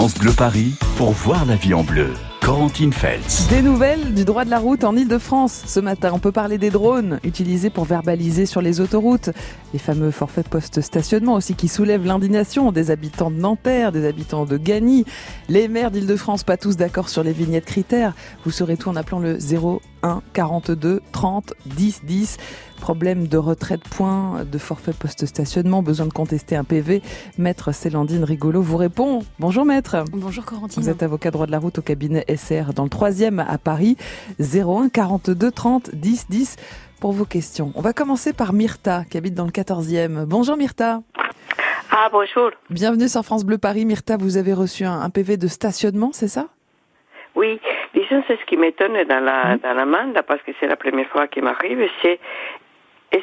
France Bleu Paris pour voir la vie en bleu. Corentine Feltz. Des nouvelles du droit de la route en Ile-de-France. Ce matin, on peut parler des drones utilisés pour verbaliser sur les autoroutes. Les fameux forfaits post-stationnement aussi qui soulèvent l'indignation des habitants de Nanterre, des habitants de Gagny. Les maires d'Ile-de-France pas tous d'accord sur les vignettes critères. Vous saurez tout en appelant le 01 42 30 10 10. Problème de retrait de points, de forfait post-stationnement, besoin de contester un PV. Maître Célandine Rigolo vous répond. Bonjour maître. Bonjour Corentine. Vous êtes avocat droit de la route au cabinet SR dans le troisième à Paris. 01 42 30 10 10 pour vos questions. On va commencer par Myrta qui habite dans le 14e. Bonjour Myrta. Ah bonjour. Bienvenue sur France Bleu Paris. Myrta, vous avez reçu un, un PV de stationnement, c'est ça? Oui, disons c'est ce qui m'étonne dans la, Mmh. dans l'amende, parce que c'est la première fois qui m'arrive, c'est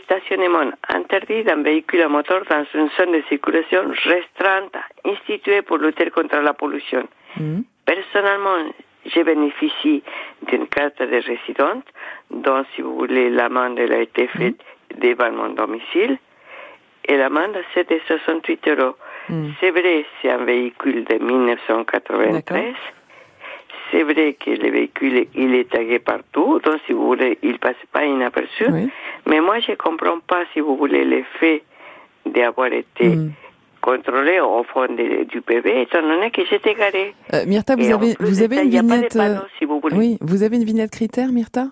stationnement interdit d'un véhicule à moteur dans une zone de circulation restreinte instituée pour lutter contre la pollution. Mhm. Personnellement, je bénéficie d'une carte de résidente dont, si vous voulez, l'amende a été faite devant mon domicile. Et l'amende, c'était 68 euros. Mhm. C'est vrai, c'est un véhicule de 1993. D'accord. C'est vrai que le véhicule, il est tagué partout, donc si vous voulez, il passe pas inaperçu. Oui. Mais moi, je comprends pas, si vous voulez, l'effet d'avoir été Mhm. Contrôlé au fond de- du PV, étant donné que j'étais garé. Euh, Myrta, vous Et avez, plus vous avez une vignette. euh, panneau, si vous voulez. Oui, vous avez une vignette critère, Myrta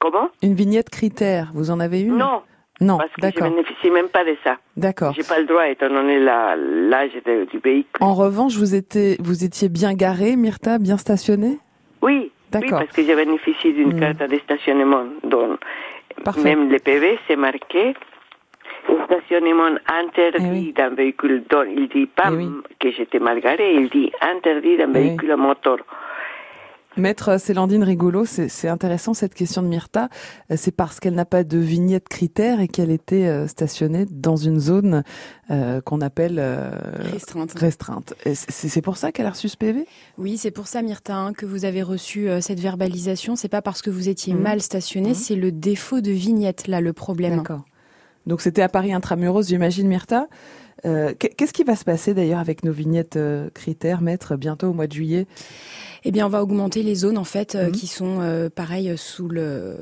Comment? Une vignette critère. Vous en avez une? Non, Non, parce que je d'accord. bénéficie même pas de ça. D'accord. J'ai pas le droit, étant donné l'âge du véhicule. En revanche, vous étiez, vous étiez bien garé, Myrta, bien stationné Oui, oui, D'accord. parce que je bénéficie d'une Hmm. carte de stationnement. Donc, Parfait. même le PV, c'est marqué stationnement interdit Eh oui. d'un véhicule. Donc, il dit pas Eh oui. que j'étais mal garé, il dit interdit d'un Eh oui. véhicule à moteur. Maître Célandine Rigolo, c'est intéressant cette question de Myrta. Euh, C'est parce qu'elle n'a pas de vignette critère et qu'elle était euh, stationnée dans une zone euh, qu'on appelle euh, Restreinte. restreinte. C'est c'est pour ça qu'elle a reçu ce PV Oui, c'est pour ça, Myrta, hein, que vous avez reçu euh, cette verbalisation. C'est pas parce que vous étiez Mhm. mal stationné, Mhm. c'est le défaut de vignette, là, le problème. D'accord. Donc c'était à Paris intramuros, j'imagine, Myrta. Euh, qu'est- Qu'est-ce qui va se passer d'ailleurs avec nos vignettes euh, critères, maître, bientôt au mois de juillet? Eh bien, on va augmenter les zones, en fait, euh, Mhm. qui sont, euh, pareil, sous le...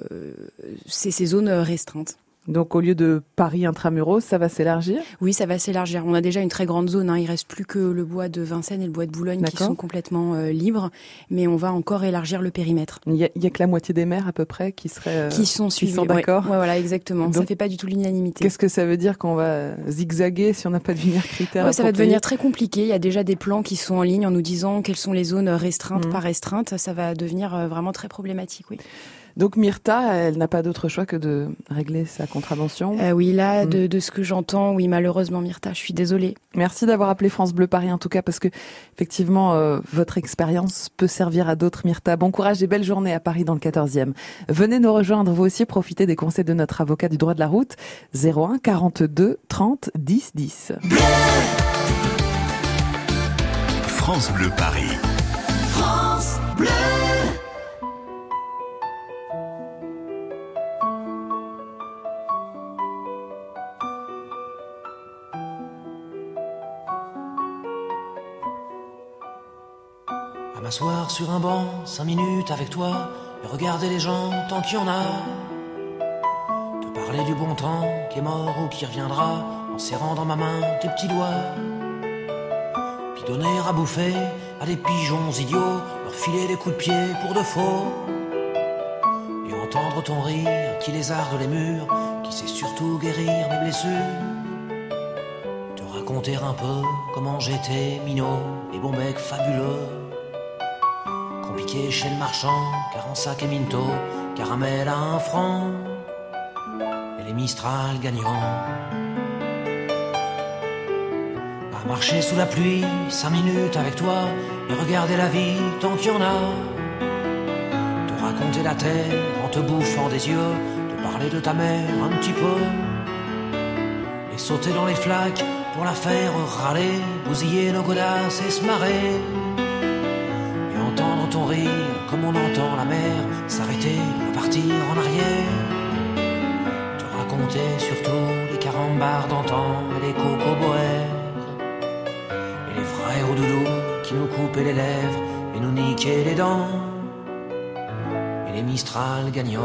C'est ces zones restreintes. Donc au lieu de Paris intramuros, ça va s'élargir Oui, ça va s'élargir. On a déjà une très grande zone. Hein. Il reste plus que le bois de Vincennes et le bois de Boulogne qui sont complètement euh, libres, mais on va encore élargir le périmètre. Il y, a, que la moitié des maires à peu près qui seraient... euh, qui sont suivis. sont ouais. d'accord. Ouais, voilà, exactement. ça Donc, fait pas du tout l'unanimité. Qu'est-ce que ça veut dire qu'on va zigzaguer si on n'a pas de vignette critère Ouais, ça va devenir très compliqué. Il y a déjà des plans qui sont en ligne en nous disant quelles sont les zones restreintes, Mhm. pas restreintes. Ça va devenir euh, vraiment très problématique, oui. Donc Myrta, elle n'a pas d'autre choix que de régler sa contravention. Euh, oui, là, Mhm. de, de ce que j'entends, oui, malheureusement, Myrta, je suis désolée. Merci d'avoir appelé France Bleu Paris en tout cas parce que effectivement euh, votre expérience peut servir à d'autres Myrta. Bon courage et belle journée à Paris dans le 14e. Venez nous rejoindre vous aussi profitez des conseils de notre avocat du droit de la route 01 42 30 10 10. France Bleu Paris. À m'asseoir sur un banc, cinq minutes avec toi, et regarder les gens tant qu'il y en a. Te parler du bon temps qui est mort ou qui reviendra, en serrant dans ma main tes petits doigts. Puis donner à bouffer à des pigeons idiots, leur filer des coups de pied pour de faux. Et entendre ton rire qui lézarde les murs, qui sait surtout guérir mes blessures. Te raconter un peu comment j'étais minot et bon bec fabuleux. Chez le marchand, car en sac et minto, caramel à un franc, et les Mistral gagnants. À marcher sous la pluie, cinq minutes avec toi, et regarder la vie tant qu'il y en a. Te raconter la terre en te bouffant des yeux, te parler de ta mère un petit peu, et sauter dans les flaques pour la faire râler, bousiller nos godasses et se marrer et les cocoboères et les frères au doudou qui nous coupaient les lèvres et nous niquaient les dents. Et les Mistral gagnants.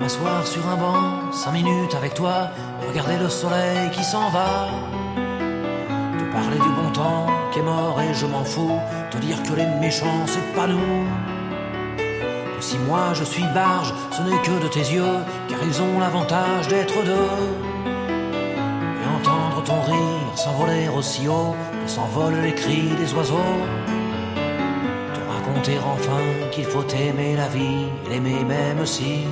M'asseoir sur un banc, cinq minutes avec toi, regarder le soleil qui s'en va. Te parler du bon temps qui est mort et je m'en fous. Te dire que les méchants c'est pas nous. Que si moi je suis barge, ce n'est que de tes yeux, car ils ont l'avantage d'être deux. Et entendre ton rire s'envoler aussi haut que s'envolent les cris des oiseaux. Te raconter enfin qu'il faut aimer la vie et l'aimer même si.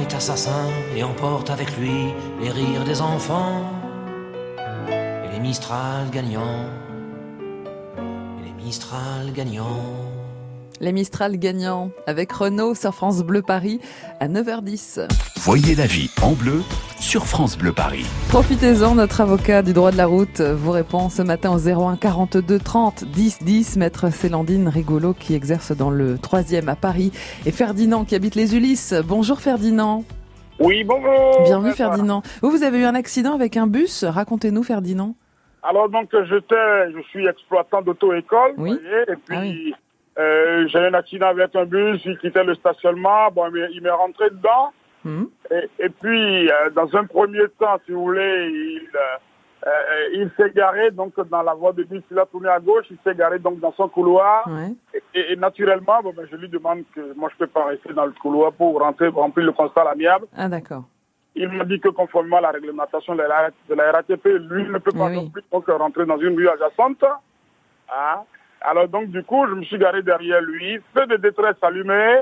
Est assassin et emporte avec lui les rires des enfants et les Mistral gagnants. Et les Mistral gagnants. Les Mistral gagnants avec Renault sur France Bleu Paris à 9h10. Voyez la vie en bleu sur France Bleu Paris. Profitez-en, notre avocat du droit de la route vous répond ce matin au 01 42 30 10 10. Maître Célandine Rigolo qui exerce dans le 3e à Paris et Ferdinand qui habite les Ulysses. Bonjour Ferdinand. Oui, bonjour. Bienvenue. Ferdinand. Vous, vous avez eu un accident avec un bus. Racontez-nous Ferdinand. Alors donc j'étais, je suis exploitant d'auto-école, Oui. et puis Ah oui. Euh, j'ai eu un accident avec un bus, il quittait le stationnement, bon, il m'est- rentré dedans, Hmm. et, et puis euh, dans un premier temps, si vous voulez, il, euh, euh, il s'est garé donc dans la voie de bus, il a tourné à gauche, il s'est garé donc dans son couloir, Ouais. et, et naturellement, bon, ben, je lui demande que moi je peux pas rester dans le couloir pour rentrer, remplir le constat à l'amiable. Ah d'accord. Il m'a dit que conformément à la réglementation de la, de la RATP, lui ne peut pas oui. non plus donc, rentrer dans une rue adjacente. Hein. Alors donc du coup, je me suis garé derrière lui, feu de détresse allumé,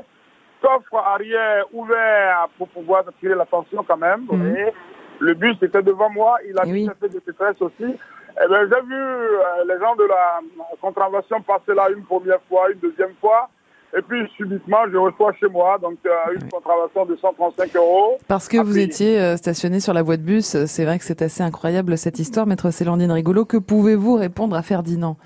coffre arrière ouvert pour pouvoir attirer l'attention quand même. vous Mhm. voyez. Le bus était devant moi, il a Eh oui. feu de détresse aussi. Eh ben, j'ai vu euh, les gens de la contravention passer là une première fois, une deuxième fois. Et puis subitement, je reçois chez moi donc euh, une contravention de 135 euros. Parce que Ah, vous étiez euh, stationné sur la voie de bus, c'est vrai que c'est assez incroyable cette histoire, maître Célandine Rigolo. Que pouvez-vous répondre à Ferdinand?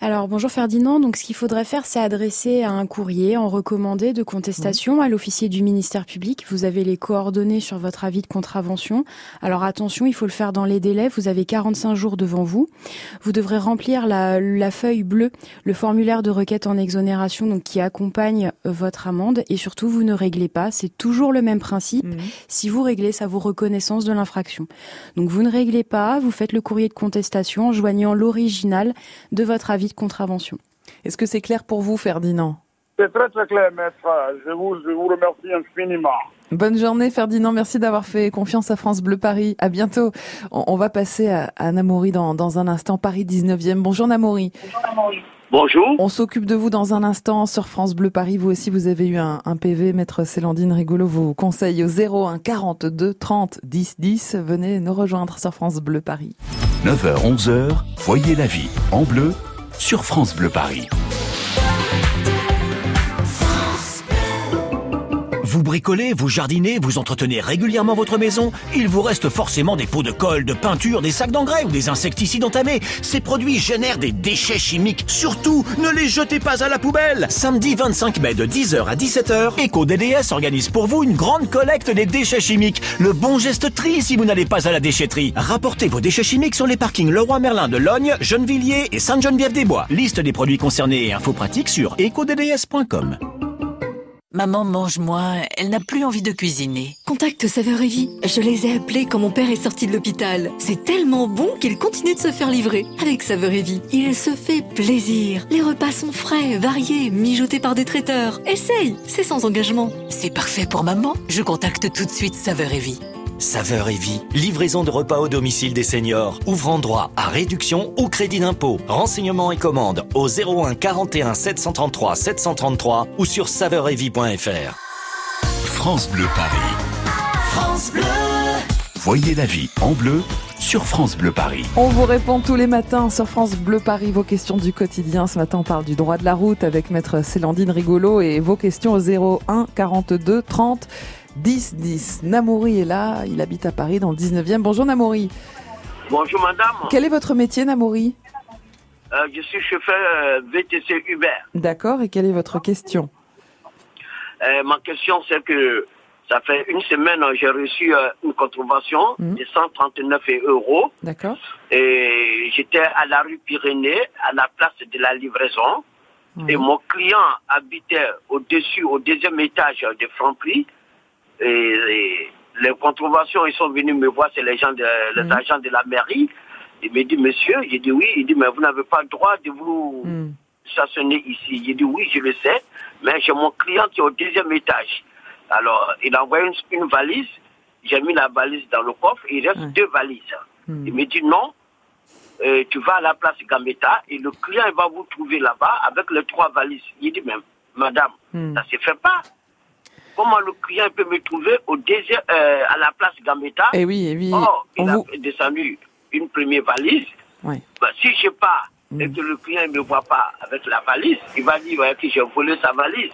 Alors bonjour Ferdinand, donc ce qu'il faudrait faire c'est adresser un courrier en recommandé de contestation à l'officier du ministère public. Vous avez les coordonnées sur votre avis de contravention. Alors attention, il faut le faire dans les délais, vous avez 45 jours devant vous. Vous devrez remplir la, la feuille bleue, le formulaire de requête en exonération donc qui accompagne euh, votre amende et surtout vous ne réglez pas, c'est toujours le même principe. Si vous réglez, ça vaut reconnaissance de l'infraction. Donc vous ne réglez pas, vous faites le courrier de contestation en joignant l'original de votre avis de contravention. Est-ce que c'est clair pour vous, Ferdinand? C'est très très clair, maître. Je vous, je vous remercie infiniment. Bonne journée, Ferdinand. Merci d'avoir fait confiance à France Bleu Paris. À bientôt. On, on va passer à, à Namori dans, dans un instant. Paris 19e. Bonjour, Namori. Bonjour. On s'occupe de vous dans un instant sur France Bleu Paris. Vous aussi, vous avez eu un, un PV. Maître Célandine Rigolo vous conseille au 01 42 30 10 10. Venez nous rejoindre sur France Bleu Paris. 9h, 11h, voyez la vie en bleu sur France Bleu Paris. Vous bricolez, vous jardinez, vous entretenez régulièrement votre maison, il vous reste forcément des pots de colle, de peinture, des sacs d'engrais ou des insecticides entamés. Ces produits génèrent des déchets chimiques. Surtout, ne les jetez pas à la poubelle. Samedi 25 mai de 10h à 17h, EcoDDS organise pour vous une grande collecte des déchets chimiques. Le bon geste tri si vous n'allez pas à la déchetterie. Rapportez vos déchets chimiques sur les parkings Leroy Merlin de Logne, Gennevilliers et Sainte-Geneviève-des-Bois. Liste des produits concernés et infos pratiques sur ecodds.com. Maman mange moins, elle n'a plus envie de cuisiner. Contacte Saveur et Vie. Je les ai appelés quand mon père est sorti de l'hôpital. C'est tellement bon qu'il continue de se faire livrer. Avec Saveur et Vie, il se fait plaisir. Les repas sont frais, variés, mijotés par des traiteurs. Essaye, c'est sans engagement. C'est parfait pour maman. Je contacte tout de suite Saveur et Vie. Saveur et vie, livraison de repas au domicile des seniors, ouvrant droit à réduction ou crédit d'impôt. Renseignements et commandes au 01 41 733 733 ou sur saveuretvie.fr. France Bleu Paris. France Bleu. Voyez la vie en bleu sur France Bleu Paris. On vous répond tous les matins sur France Bleu Paris vos questions du quotidien. Ce matin, on parle du droit de la route avec maître Célandine Rigolo et vos questions au 01 42 30 10 10. Namouri est là, il habite à Paris dans le 19e. Bonjour Namouri. Bonjour madame. Quel est votre métier Namouri? Euh, je suis chauffeur euh, VTC Uber. D'accord, et quelle est votre question? Euh, ma question, c'est que ça fait une semaine, euh, j'ai reçu une contravention Mhm. de 139 euros. D'accord. Et j'étais à la rue Pyrénées, à la place de la livraison. Et mon client habitait au-dessus, au deuxième étage de Franprix. Et, et les contraventions, ils sont venus me voir, c'est les gens, de, les Mhm. agents de la mairie. Il me dit, monsieur, j'ai dit oui. Il dit, mais vous n'avez pas le droit de vous Hmm. stationner ici. J'ai dit oui, je le sais, mais j'ai mon client qui est au deuxième étage. Alors, il a envoyé une, une valise. J'ai mis la valise dans le coffre. Il reste deux valises. Hmm. Il me dit non, euh, tu vas à la place Gambetta et le client il va vous trouver là-bas avec les trois valises. Il dit même, madame, Hmm. ça se fait pas. Comment le client peut me trouver au deuxième, euh, à la place Gambetta Eh oui, eh oui. Or, il a descendu une première valise. Ouais. Bah, si je pars et que le client ne me voit pas avec la valise, il va dire ouais, que j'ai volé sa valise.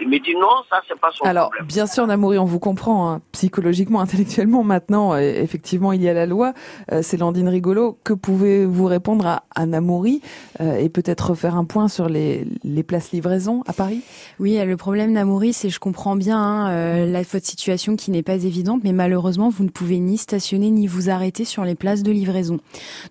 Il me dit non, ça c'est pas son Alors, problème. bien sûr, Namouri, on vous comprend, hein, psychologiquement, intellectuellement. Maintenant, euh, effectivement, il y a la loi. Euh, c'est Landine Rigolo. Que pouvez-vous répondre à, à Namouri euh, et peut-être refaire un point sur les, les places livraison à Paris? Oui, le problème Namouri, c'est je comprends bien hein, euh, la, votre situation qui n'est pas évidente, mais malheureusement, vous ne pouvez ni stationner ni vous arrêter sur les places de livraison.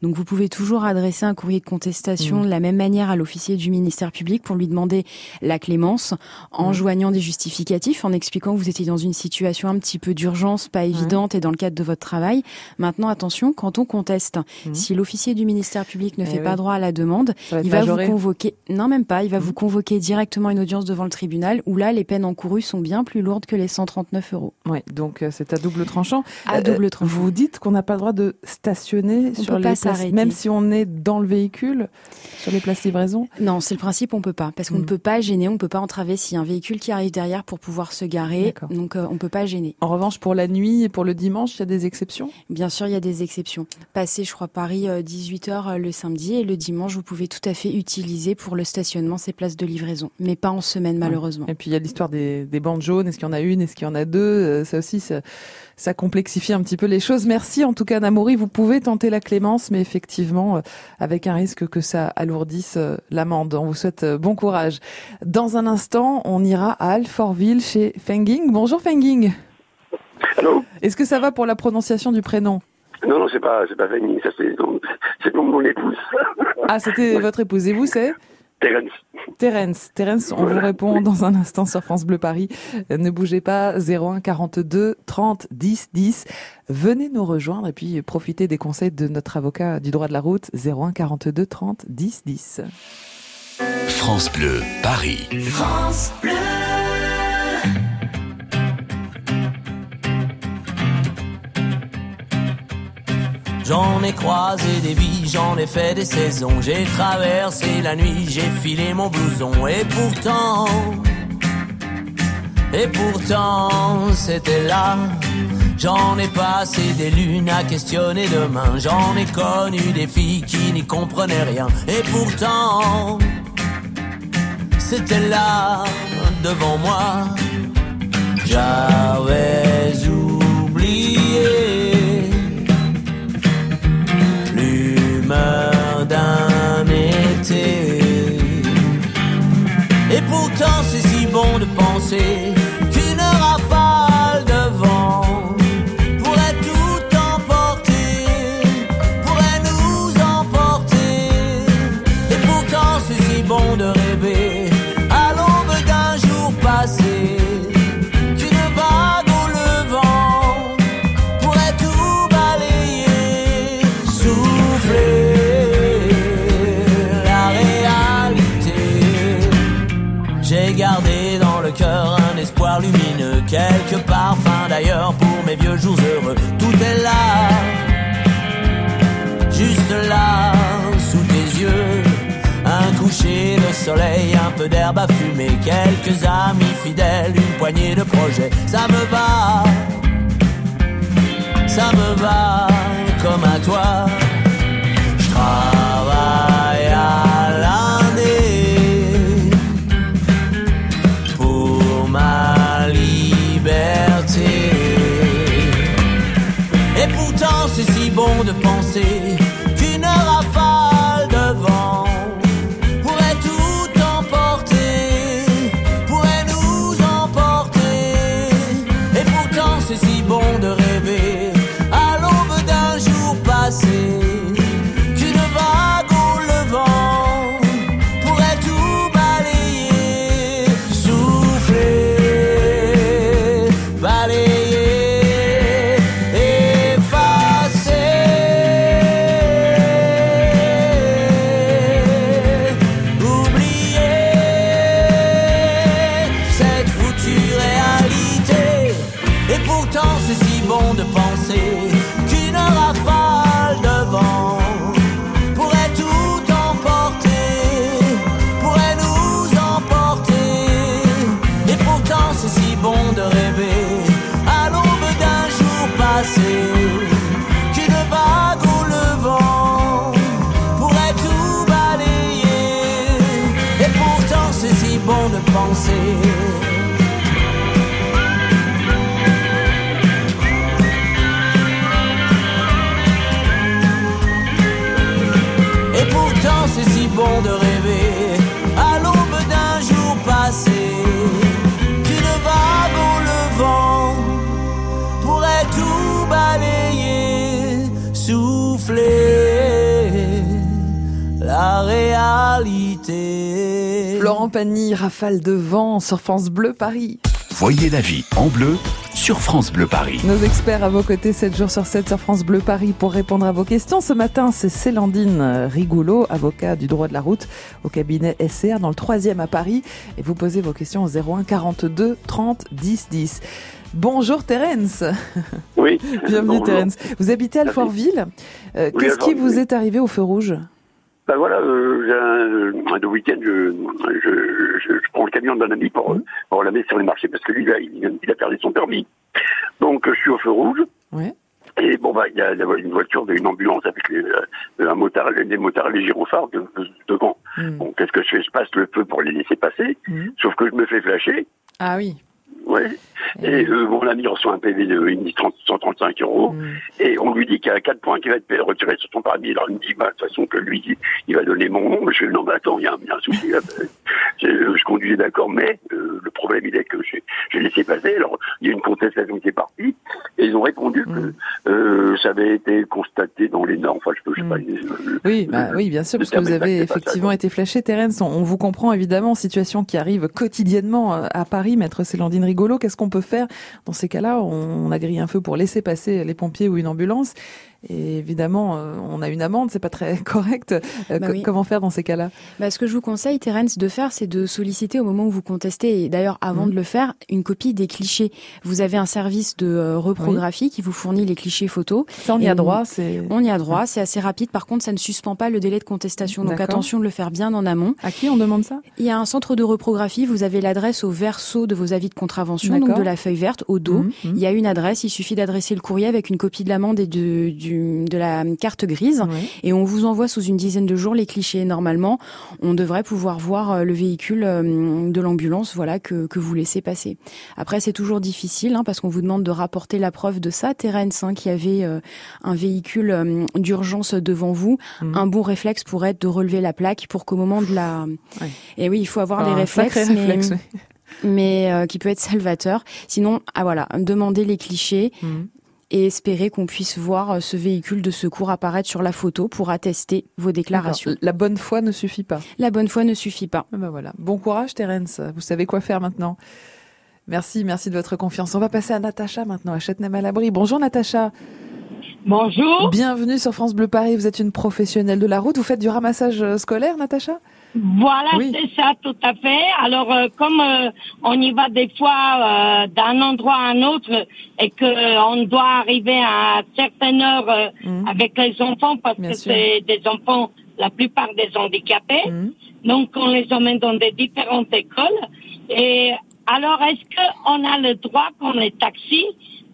Donc, vous pouvez toujours adresser un courrier de contestation Mm. de la même manière à l'officier du ministère public pour lui demander la clémence en Mm. joignant des justificatifs, en expliquant que vous étiez dans une situation un petit peu d'urgence, pas évidente et dans le cadre de votre travail. Maintenant, attention, quand on conteste, si l'officier du ministère public ne. Eh fait oui. pas droit à la demande, va il va majoré. vous convoquer. Non, même pas. Il va vous convoquer directement une audience devant le tribunal où là, les peines encourues sont bien plus lourdes que les 139 euros. Oui, donc euh, c'est à double tranchant. À double tranchant. Vous dites qu'on n'a pas le droit de stationner On sur peut les places, même si on est dans le véhicule, sur les places livraison? Non, c'est le principe, on peut pas. Parce qu'on Mm. ne peut pas gêner, on ne peut pas entraver a un véhicule qui arrive derrière pour pouvoir se garer. Donc, euh, on peut pas gêner. En revanche, pour la nuit et pour le dimanche, il y a des exceptions? Bien sûr, il y a des exceptions. Passer, je crois, Paris 18h le samedi et le dimanche, vous pouvez tout à fait utiliser pour le stationnement ces places de livraison. Mais pas en semaine, malheureusement. Et puis il y a l'histoire des, des bandes jaunes. Est-ce qu'il y en a une? Est-ce qu'il y en a deux? Euh, Ça aussi, ça, ça complexifie un petit peu les choses. Merci en tout cas, Namouri. Vous pouvez tenter la clémence, mais effectivement, euh, avec un risque que ça alourdisse euh, l'amende. On vous souhaite euh, bon courage. Dans un instant, on ira à Alfortville chez Fenging. Bonjour Fenging. Allô Est-ce que ça va pour la prononciation du prénom? Non, non, c'est pas, c'est pas Fanny, ça c'est donc, c'est donc mon épouse. Ah, c'était votre épouse. Et vous, c'est? Terence. Terence, Terence, on vous répond dans un instant sur France Bleu Paris. Ne bougez pas, 01 42 30 10 10. Venez nous rejoindre et puis profitez des conseils de notre avocat du droit de la route, 01 42 30 10 10. France Bleu, Paris. France Bleu. J'en ai croisé des vies, j'en ai fait des saisons, j'ai traversé la nuit, j'ai filé mon blouson et pourtant, et pourtant c'était là. J'en ai passé des lunes à questionner demain, j'en ai connu des filles qui n'y comprenaient rien et pourtant c'était là devant moi. J'avais pourtant c'est si bon de penser peu d'herbe à fumer, quelques amis fidèles, une poignée de projets. Ça me va, ça me va comme à toi. Et pourtant c'est si bon de rêver à l'aube d'un jour passé qu'une vague au levant pourrait tout balayer, souffler la réalité. Florent Pagny, rafale de vent sur France Bleu Paris. Voyez la vie en bleu sur France Bleu Paris. Nos experts à vos côtés 7 jours sur 7 sur France Bleu Paris pour répondre à vos questions. Ce matin, c'est Célandine Rigoulot, avocat du droit de la route au cabinet SCR dans le 3e à Paris. Et vous posez vos questions au 01 42 30 10 10. Bonjour Terence. Oui. Bienvenue Bonjour. Terence. Vous habitez à Alfortville. Euh, Oui, Qu'est-ce qui vous est arrivé au feu rouge? Ben voilà, euh, un, un de week-end, je, je, je, je prends le camion d'un ami pour, pour l'amener sur les marchés parce que lui, là, il, il a perdu son permis. Donc, je suis au feu rouge. Ouais. Et bon, bah, il y a une voiture, une ambulance avec les, euh, un motard, des motards, les gyrophares de- de- devant. Bon, qu'est-ce que je fais? Je passe le feu pour les laisser passer, sauf que je me fais flasher. Ah oui. Ouais. Et euh, mon ami reçoit un PV de il me dit 30 135 euros. Et on lui dit qu'il y a 4 points qui va être retiré sur son permis. Alors il me dit, bah, de toute façon, que lui, il va donner mon nom. Je fais, non, mais attends, il y, a un- il y a un souci. je, je conduisais d'accord, mais euh, le problème, il est que j'ai laissé passer. Alors, il y a une contestation qui est partie. Et ils ont répondu que euh, ça avait été constaté dans les normes. Enfin, je peux, je sais pas. euh, Oui, bah, oui, bien sûr, parce que vous avez pas effectivement été flashé. Terence, on, on vous comprend évidemment, situation qui arrive quotidiennement euh, à Paris, maître Célandine Qu'est-ce qu'on peut faire? Dans ces cas-là on, on a grillé un feu pour laisser passer les pompiers ou une ambulance. Et évidemment, euh, on a une amende, c'est pas très correct. Euh, Bah oui. Comment faire dans ces cas-là? Bah, ce que je vous conseille, Terence, de faire, c'est de solliciter au moment où vous contestez, et d'ailleurs avant Mhm. de le faire, une copie des clichés. Vous avez un service de euh, reprographie qui vous fournit les clichés photos. Ça, on y a droit, c'est- On y a droit, c'est assez rapide. Par contre, ça ne suspend pas le délai de contestation. Donc attention de le faire bien en amont. À qui on demande ça? Il y a un centre de reprographie. Vous avez l'adresse au verso de vos avis de contravention, donc de la feuille verte, au dos. Mhm. Il y a une adresse. Il suffit d'adresser le courrier avec une copie de l'amende et de, du, de la carte grise. Et on vous envoie sous une dizaine de jours les clichés. Normalement, on devrait pouvoir voir euh, le véhicule euh, de l'ambulance, voilà, que, que vous laissez passer. Après, c'est toujours difficile, hein, parce qu'on vous demande de rapporter la preuve de ça. Terence, hein, qui avait euh, un véhicule euh, d'urgence devant vous, Mhm. un bon réflexe pourrait être de relever la plaque pour qu'au moment de la... Et oui, il faut avoir les réflexes, sacré mais, réflexe, oui. mais euh, qui peut être salvateur. Sinon, ah voilà, demander les clichés Mhm. Et espérer qu'on puisse voir euh, ce véhicule de secours apparaître sur la photo pour attester vos déclarations. La bonne foi ne suffit pas. La bonne foi ne suffit pas. Ah ben voilà. Bon courage, Terence. Vous savez quoi faire maintenant. Merci, merci de votre confiance. On va passer à Natacha maintenant, à Châtenay-Malabry. Bonjour Natacha. Bonjour. Bienvenue sur France Bleu Paris. Vous êtes une professionnelle de la route. Vous faites du ramassage euh, scolaire, Natacha? Voilà, Oui. c'est ça, tout à fait. Alors, euh, comme euh, on y va des fois euh, d'un endroit à un autre et que euh, on doit arriver à certaines heures euh, avec les enfants parce Bien que c'est des enfants, la plupart des handicapés, donc on les emmène dans des différentes écoles. Et alors, est-ce qu'on a le droit, quand est taxi,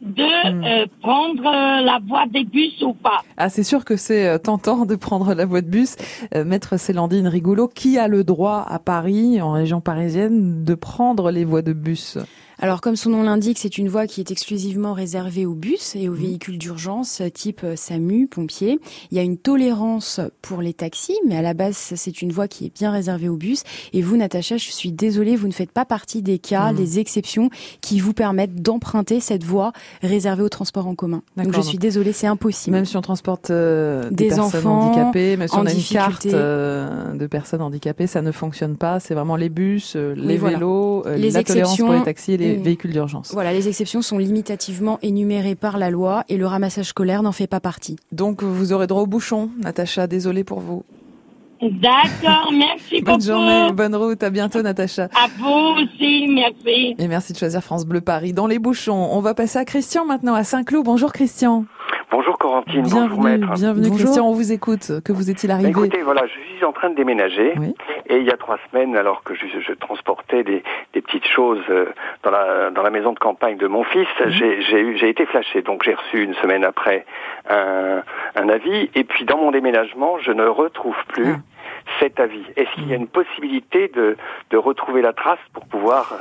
de euh, prendre euh, la voie des bus ou pas. Ah, c'est sûr que c'est euh, tentant de prendre la voie de bus. Euh, Maître Célandine Rigoulot, qui a le droit à Paris, en région parisienne, de prendre les voies de bus? Alors, comme son nom l'indique, c'est une voie qui est exclusivement réservée aux bus et aux véhicules d'urgence type SAMU, pompiers. Il y a une tolérance pour les taxis, mais à la base, c'est une voie qui est bien réservée aux bus. Et vous, Natacha, je suis désolée, vous ne faites pas partie des cas, Mhm. les exceptions qui vous permettent d'emprunter cette voie réservée au transport en commun. Donc, je suis désolée, c'est impossible. Même si on transporte euh, des, Des enfants handicapées, même si en on a une carte difficulté. euh, de personnes handicapées, ça ne fonctionne pas. C'est vraiment les bus, euh, les vélos, Les la tolérance pour les taxis et les mm. véhicules d'urgence. Voilà, les exceptions sont limitativement énumérées par la loi et le ramassage scolaire n'en fait pas partie. Donc vous aurez droit au bouchon, Natacha. Désolée pour vous. D'accord, merci Bonne beaucoup. journée, bonne route. À bientôt, Natacha. À vous aussi, merci. Et merci de choisir France Bleu Paris dans les bouchons. On va passer à Christian maintenant à Saint-Cloud. Bonjour Christian. Bonjour Corentine, bonjour Bienvenue, maître. bienvenue Christian. On vous écoute. Que vous est-il arrivé Écoutez, voilà, je suis en train de déménager et il y a trois semaines, alors que je, je transportais des, des petites choses euh, dans la, dans la maison de campagne de mon fils, j'ai- j'ai eu- j'ai été flashé. Donc j'ai reçu une semaine après un, un avis et puis dans mon déménagement, je ne retrouve plus cet avis Est-ce qu'il y a une possibilité de, de retrouver la trace pour pouvoir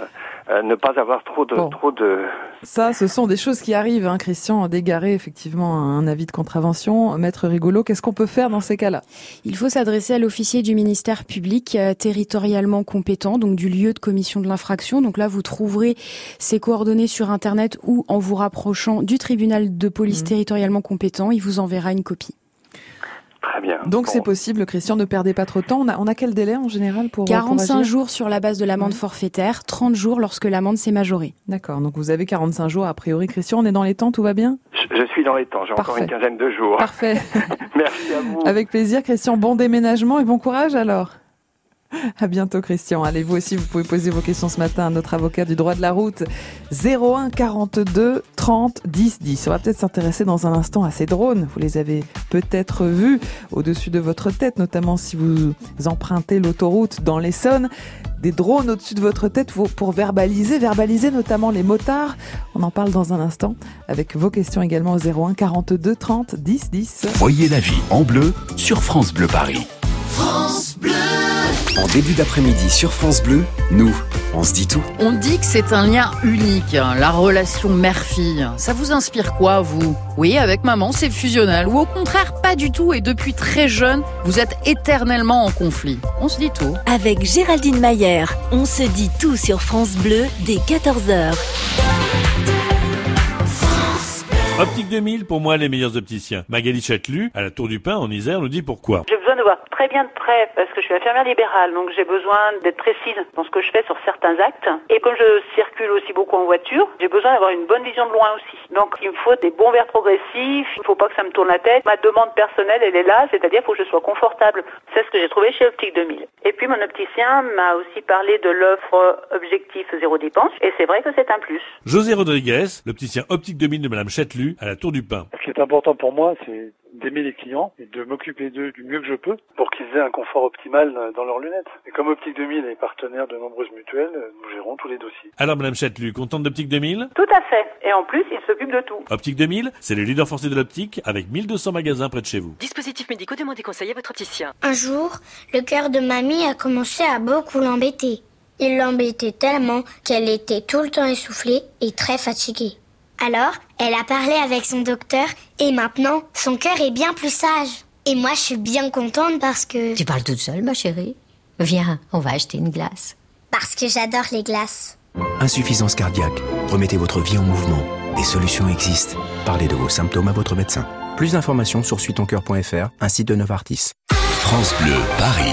euh, ne pas avoir trop de, trop de. Ça, ce sont des choses qui arrivent, hein, Christian, d'égarer effectivement un avis de contravention. Maître Rigolo, qu'est-ce qu'on peut faire dans ces cas-là? Il faut s'adresser à l'officier du ministère public euh, territorialement compétent, donc du lieu de commission de l'infraction. Donc là, vous trouverez ces coordonnées sur Internet ou en vous rapprochant du tribunal de police mmh. territorialement compétent. Il vous enverra une copie. Très bien. Donc c'est possible, Christian, ne perdez pas trop de temps. On a, on a quel délai en général pour 45 jours sur la base de l'amende forfaitaire, 30 jours lorsque l'amende s'est majorée. D'accord, donc vous avez 45 jours a priori. Christian, on est dans les temps, tout va bien? Je, suis dans les temps, j'ai encore une quinzaine de jours. Parfait. Merci à vous. Avec plaisir, Christian. Bon déménagement et bon courage alors. À bientôt Christian. Allez vous aussi vous pouvez poser vos questions ce matin à notre avocat du droit de la route 01 42 30 10 10. On va peut-être s'intéresser dans un instant à ces drones. Vous les avez peut-être vus au-dessus de votre tête, notamment si vous empruntez l'autoroute dans l'Essonne. Des drones au-dessus de votre tête pour verbaliser, verbaliser notamment les motards. On en parle dans un instant avec vos questions également au 01 42 30 10 10. Voyez la vie en bleu sur France Bleu Paris. France Bleu en début d'après-midi sur France Bleu, nous, on se dit tout. On dit que c'est un lien unique, hein, la relation mère-fille. Ça vous inspire quoi, vous? Oui, avec maman, c'est fusionnel. Ou au contraire, pas du tout. Et depuis très jeune, vous êtes éternellement en conflit. On se dit tout. Avec Géraldine Mayer, on se dit tout sur France Bleu dès 14h. Optique 2000, pour moi, les meilleurs opticiens. Magali Châtelu, à la Tour du Pin, en Isère, nous dit pourquoi. J'ai besoin de voir très bien de près, parce que je suis infirmière libérale, donc j'ai besoin d'être précise dans ce que je fais sur certains actes. Et comme je circule aussi beaucoup en voiture, j'ai besoin d'avoir une bonne vision de loin aussi. Donc il me faut des bons verres progressifs, il ne faut pas que ça me tourne la tête. Ma demande personnelle, elle est là, c'est-à-dire faut que je sois confortable. C'est ce que j'ai trouvé chez Optique 2000. Et puis mon opticien m'a aussi parlé de l'offre objectif zéro dépense, et c'est vrai que c'est un plus. José Rodriguez, l'opticien Optique 2000 de Madame Châtelu, à la Tour du Pin. Ce qui est important pour moi, c'est d'aimer les clients et de m'occuper d'eux du mieux que je peux pour qu'ils aient un confort optimal dans leurs lunettes. Et comme Optique 2000 est partenaire de nombreuses mutuelles, nous gérons tous les dossiers. Alors Madame Châtelu, contente d'Optique 2000 Tout à fait. Et en plus, il s'occupe de tout. Optique 2000, c'est le leader forcé de l'optique avec 1200 magasins près de chez vous. Dispositif médicaux, demandez conseil à votre opticien. Un jour, le cœur de mamie a commencé à beaucoup l'embêter. Il l'embêtait tellement qu'elle était tout le temps essoufflée et très fatiguée. Alors, elle a parlé avec son docteur et maintenant, son cœur est bien plus sage. Et moi, je suis bien contente parce que... Tu parles toute seule, ma chérie Viens, on va acheter une glace. Parce que j'adore les glaces. Insuffisance cardiaque. Remettez votre vie en mouvement. Des solutions existent. Parlez de vos symptômes à votre médecin. Plus d'informations sur suitoncoeur.fr, un site de Novartis. France Bleu, Paris.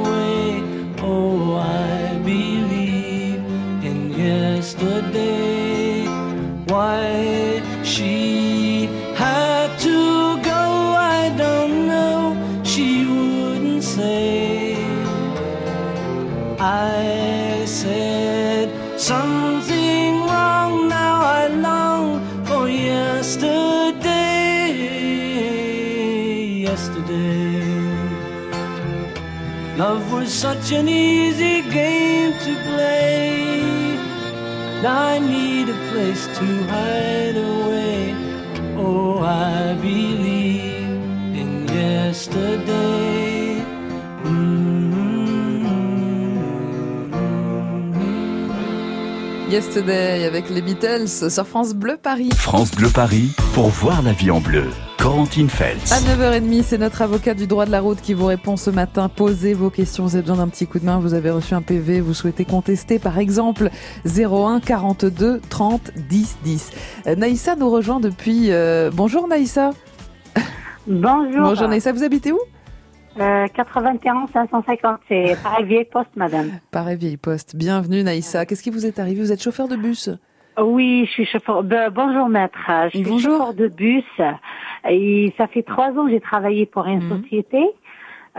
Such an easy game to play. I need a place to hide away. Oh, I believe in yesterday. Mm-hmm. Yesterday avec les Beatles sur France Bleu Paris. France Bleu Paris pour voir la vie en bleu. Corentine Feltz. À 9h30, c'est notre avocat du droit de la route qui vous répond ce matin. Posez vos questions, vous avez besoin d'un petit coup de main, vous avez reçu un PV, vous souhaitez contester par exemple 01 42 30 10 10. Naïssa nous rejoint depuis... Euh... Bonjour Naïssa. Bonjour. Bonjour Naïssa, vous habitez où? Euh, 81 550, c'est Paris Vieille Poste, madame. Paris Vieille Poste. Bienvenue, Naïssa. Qu'est-ce qui vous est arrivé? Vous êtes chauffeur de bus? Oui, je suis chauffeur. Ben, bonjour, maître. Je suis bonjour. chauffeur de bus. Et ça fait trois ans que j'ai travaillé pour une Mhm. société.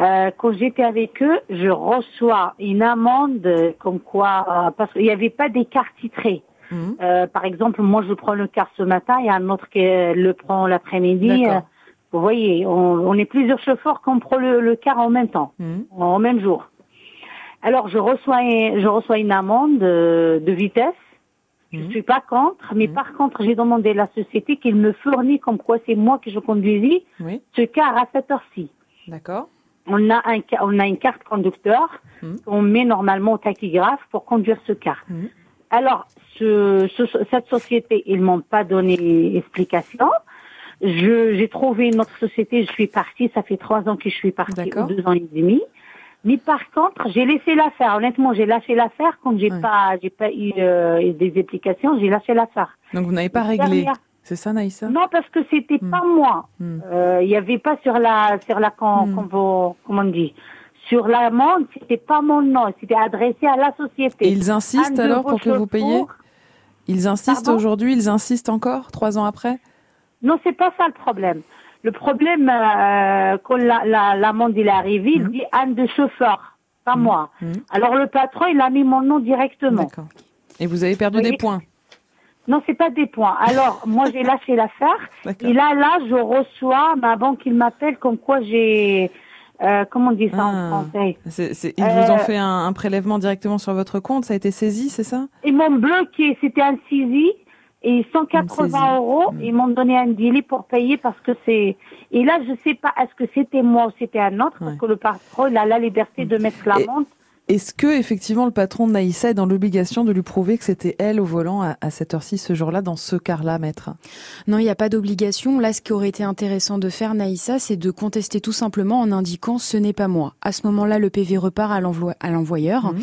Euh, quand j'étais avec eux, je reçois une amende comme quoi, euh, parce qu'il n'y avait pas des cartes titrées. Mhm. Euh, par exemple, moi je prends le car ce matin, il y a un autre qui euh, le prend l'après-midi. Euh, Vous voyez, on, on est plusieurs chauffeurs qui prend le, le car en même temps, Mhm. en même jour. Alors je reçois, je reçois une amende de, de vitesse. Je Mhm. suis pas contre, mais par contre j'ai demandé à la société qu'il me fournit comme quoi c'est moi que je conduisis Oui. ce car à cette heure-ci. D'accord. On a un, on a une carte conducteur Mhm. qu'on met normalement au tachygraphe pour conduire ce car. Alors, ce, ce- cette société, ils m'ont pas donné explication. Je, j'ai trouvé une autre société, je suis partie, ça fait trois ans que je suis partie, ou deux ans et demi. Mais par contre, j'ai laissé l'affaire. Honnêtement, j'ai lâché l'affaire quand j'ai pas, j'ai pas eu euh, des explications, j'ai lâché l'affaire. Donc vous n'avez pas réglé. C'est ça, Naïssa? Non, parce que c'était Hmm. pas moi. Euh, Il y avait pas sur la, sur la, con- Hmm. convo- comment on dit, sur l'amende, c'était pas mon nom, c'était adressé à la société. Et ils insistent alors pour que vous payiez? Ils insistent aujourd'hui, ils insistent encore, trois ans après? Non, c'est pas ça le problème. Le problème, euh, quand la- la- l'amende il est arrivé, Hmm. il dit un de chauffeur, pas moi. Alors le patron, il a mis mon nom directement. Et vous avez perdu Vous des points Non, c'est pas des points. Alors, moi, j'ai lâché l'affaire. Et là, là, je reçois ma banque, il m'appelle comme quoi j'ai, euh, comment on dit ça en Ah. français C'est- c'est- Ils vous ont Euh, fait un, un prélèvement directement sur votre compte, ça a été saisi, c'est ça? Ils m'ont bloqué, c'était un saisie. Et 180 euros, ils m'ont donné un délai pour payer parce que c'est... Et là, je sais pas, est-ce que c'était moi ou c'était un autre, parce que le patron, il a la liberté de mettre l'amende. Est-ce que effectivement le patron de Naïssa est dans l'obligation de lui prouver que c'était elle au volant à, à cette heure-ci, ce jour-là, dans ce car-là, maître? Non, il n'y a pas d'obligation. Là, ce qui aurait été intéressant de faire, Naïssa, c'est de contester tout simplement en indiquant ce n'est pas moi. À ce moment-là, le PV repart à l'envoyeur.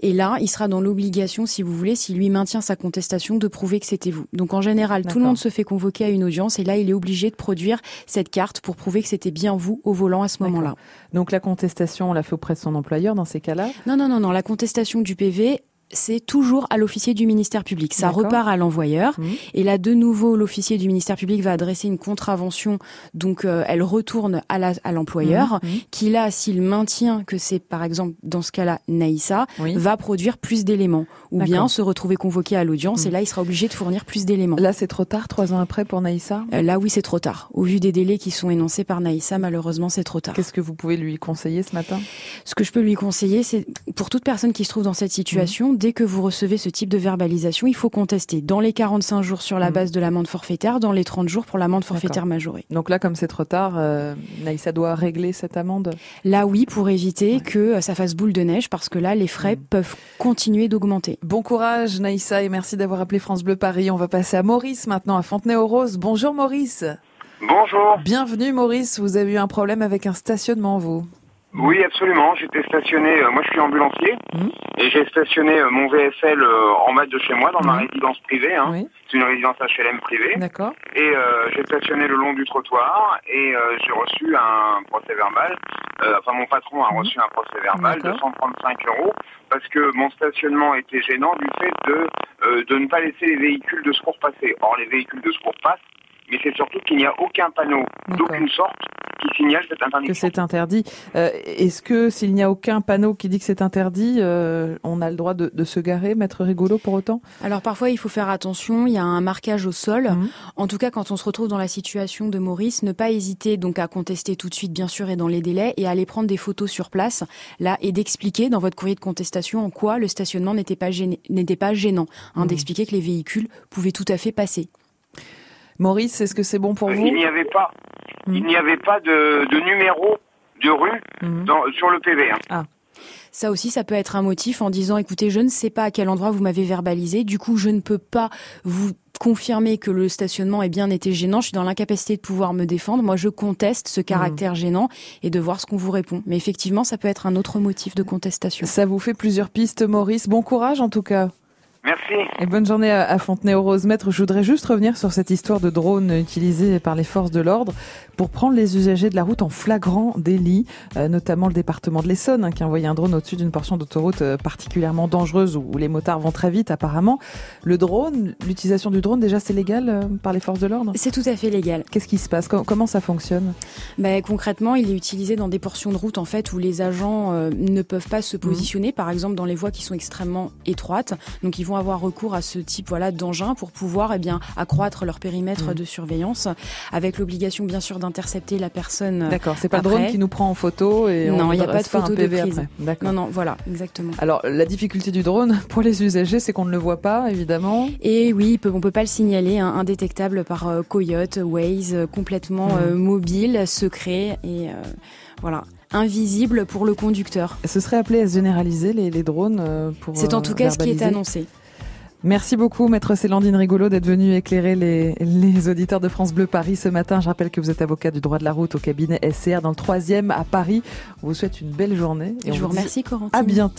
Et là, il sera dans l'obligation, si vous voulez, s'il lui maintient sa contestation, de prouver que c'était vous. Donc, en général, tout le monde se fait convoquer à une audience et là, il est obligé de produire cette carte pour prouver que c'était bien vous au volant à ce moment-là. Donc la contestation, on l'a fait auprès de son employeur dans ces cas-là? Non, non, non, non. La contestation du PV, c'est toujours à l'officier du ministère public. Ça. Mmh. repart à l'envoyeur. Et là, de nouveau, l'officier du ministère public va adresser une contravention. Donc, euh, elle retourne à l'employeur, Mmh, qui là, s'il maintient que c'est, par exemple, dans ce cas-là, Naïssa, Oui. va produire plus d'éléments. Ou bien se retrouver convoqué à l'audience. Mmh. Et là, il sera obligé de fournir plus d'éléments. Là, c'est trop tard, trois ans après pour Naïssa? Euh, Là, oui, c'est trop tard. Au vu des délais qui sont énoncés par Naïssa, malheureusement, c'est trop tard. Qu'est-ce que vous pouvez lui conseiller ce matin? Ce que je peux lui conseiller, c'est pour toute personne qui se trouve dans cette situation. Dès que vous recevez ce type de verbalisation, il faut contester dans les 45 jours sur la Mhm. base de l'amende forfaitaire, dans les 30 jours pour l'amende forfaitaire majorée. Donc là, comme c'est trop tard, euh, Naïssa doit régler cette amende? Là, oui, pour éviter que euh, ça fasse boule de neige, parce que là, les frais peuvent continuer d'augmenter. Bon courage Naïssa et merci d'avoir appelé France Bleu Paris. On va passer à Maurice maintenant, à Fontenay-aux-Roses. Bonjour Maurice. Bonjour. Bienvenue Maurice, vous avez eu un problème avec un stationnement vous? Oui, absolument. J'étais stationné, euh, moi je suis ambulancier, et j'ai stationné euh, mon VFL euh, en bas de chez moi, dans ma résidence privée. Hein. C'est une résidence HLM privée. D'accord. Et euh, j'ai stationné le long du trottoir, et euh, j'ai reçu un procès verbal. Euh, enfin, mon patron a reçu un procès verbal de D'accord. 135 euros, parce que mon stationnement était gênant du fait de, euh, de ne pas laisser les véhicules de secours passer. Or, les véhicules de secours passent, mais c'est surtout qu'il n'y a aucun panneau d'aucune sorte qui signale cette que interdiction. c'est interdit. Euh, Est-ce que s'il n'y a aucun panneau qui dit que c'est interdit, euh, on a le droit de, de se garer, maître rigolo pour autant? Alors parfois, il faut faire attention, il y a un marquage au sol. En tout cas, quand on se retrouve dans la situation de Maurice, ne pas hésiter donc à contester tout de suite, bien sûr, et dans les délais, et à aller prendre des photos sur place, là, et d'expliquer dans votre courrier de contestation en quoi le stationnement n'était pas, gêné- n'était pas gênant, hein, Mhm. d'expliquer que les véhicules pouvaient tout à fait passer. Maurice, est-ce que c'est bon pour vous Il n'y avait pas, il n'y avait pas de, de numéro de rue dans- sur le PV. hein. Ça aussi, ça peut être un motif en disant, écoutez, je ne sais pas à quel endroit vous m'avez verbalisé, du coup, je ne peux pas vous confirmer que le stationnement ait bien été gênant, je suis dans l'incapacité de pouvoir me défendre. Moi, je conteste ce caractère mmh. gênant et de voir ce qu'on vous répond. Mais effectivement, ça peut être un autre motif de contestation. Ça vous fait plusieurs pistes, Maurice. Bon courage en tout cas. Merci. Et bonne journée à Fontenay-aux-Roses. Maître, je voudrais juste revenir sur cette histoire de drone utilisé par les forces de l'ordre pour prendre les usagers de la route en flagrant délit, euh, notamment le département de l'Essonne, hein, qui a envoyé un drone au-dessus d'une portion d'autoroute euh, particulièrement dangereuse où, les motards vont très vite apparemment. Le drone, l'utilisation du drone, déjà c'est légal euh, par les forces de l'ordre? C'est tout à fait légal. Qu'est-ce qui se passe? Comment ça fonctionne? Ben, Concrètement, il est utilisé dans des portions de route en fait où les agents ne peuvent pas se mmh. positionner, par exemple dans les voies qui sont extrêmement étroites. Donc ils vont avoir recours à ce type voilà d'engin pour pouvoir eh bien accroître leur périmètre mmh. de surveillance, avec l'obligation bien sûr d'intercepter la personne. D'accord, c'est pas le drone qui nous prend en photo et non, il n'y a pas de photo de prise. Non, non, voilà, exactement. Alors la difficulté du drone pour les usagers, c'est qu'on ne le voit pas évidemment. Et oui, on peut pas le signaler, hein, indétectable par euh, Coyote, Waze, euh, complètement mmh. euh, mobile, secret et voilà invisible pour le conducteur. Ce serait appelé à se généraliser les, les drones pour. C'est en tout cas ce qui est annoncé. Merci beaucoup, maître Célandine Rigolo, d'être venu éclairer les, les, auditeurs de France Bleu Paris ce matin. Je rappelle que vous êtes avocat du droit de la route au cabinet SCR dans le troisième à Paris. On vous souhaite une belle journée. Et, je vous remercie, Corentin. À bientôt.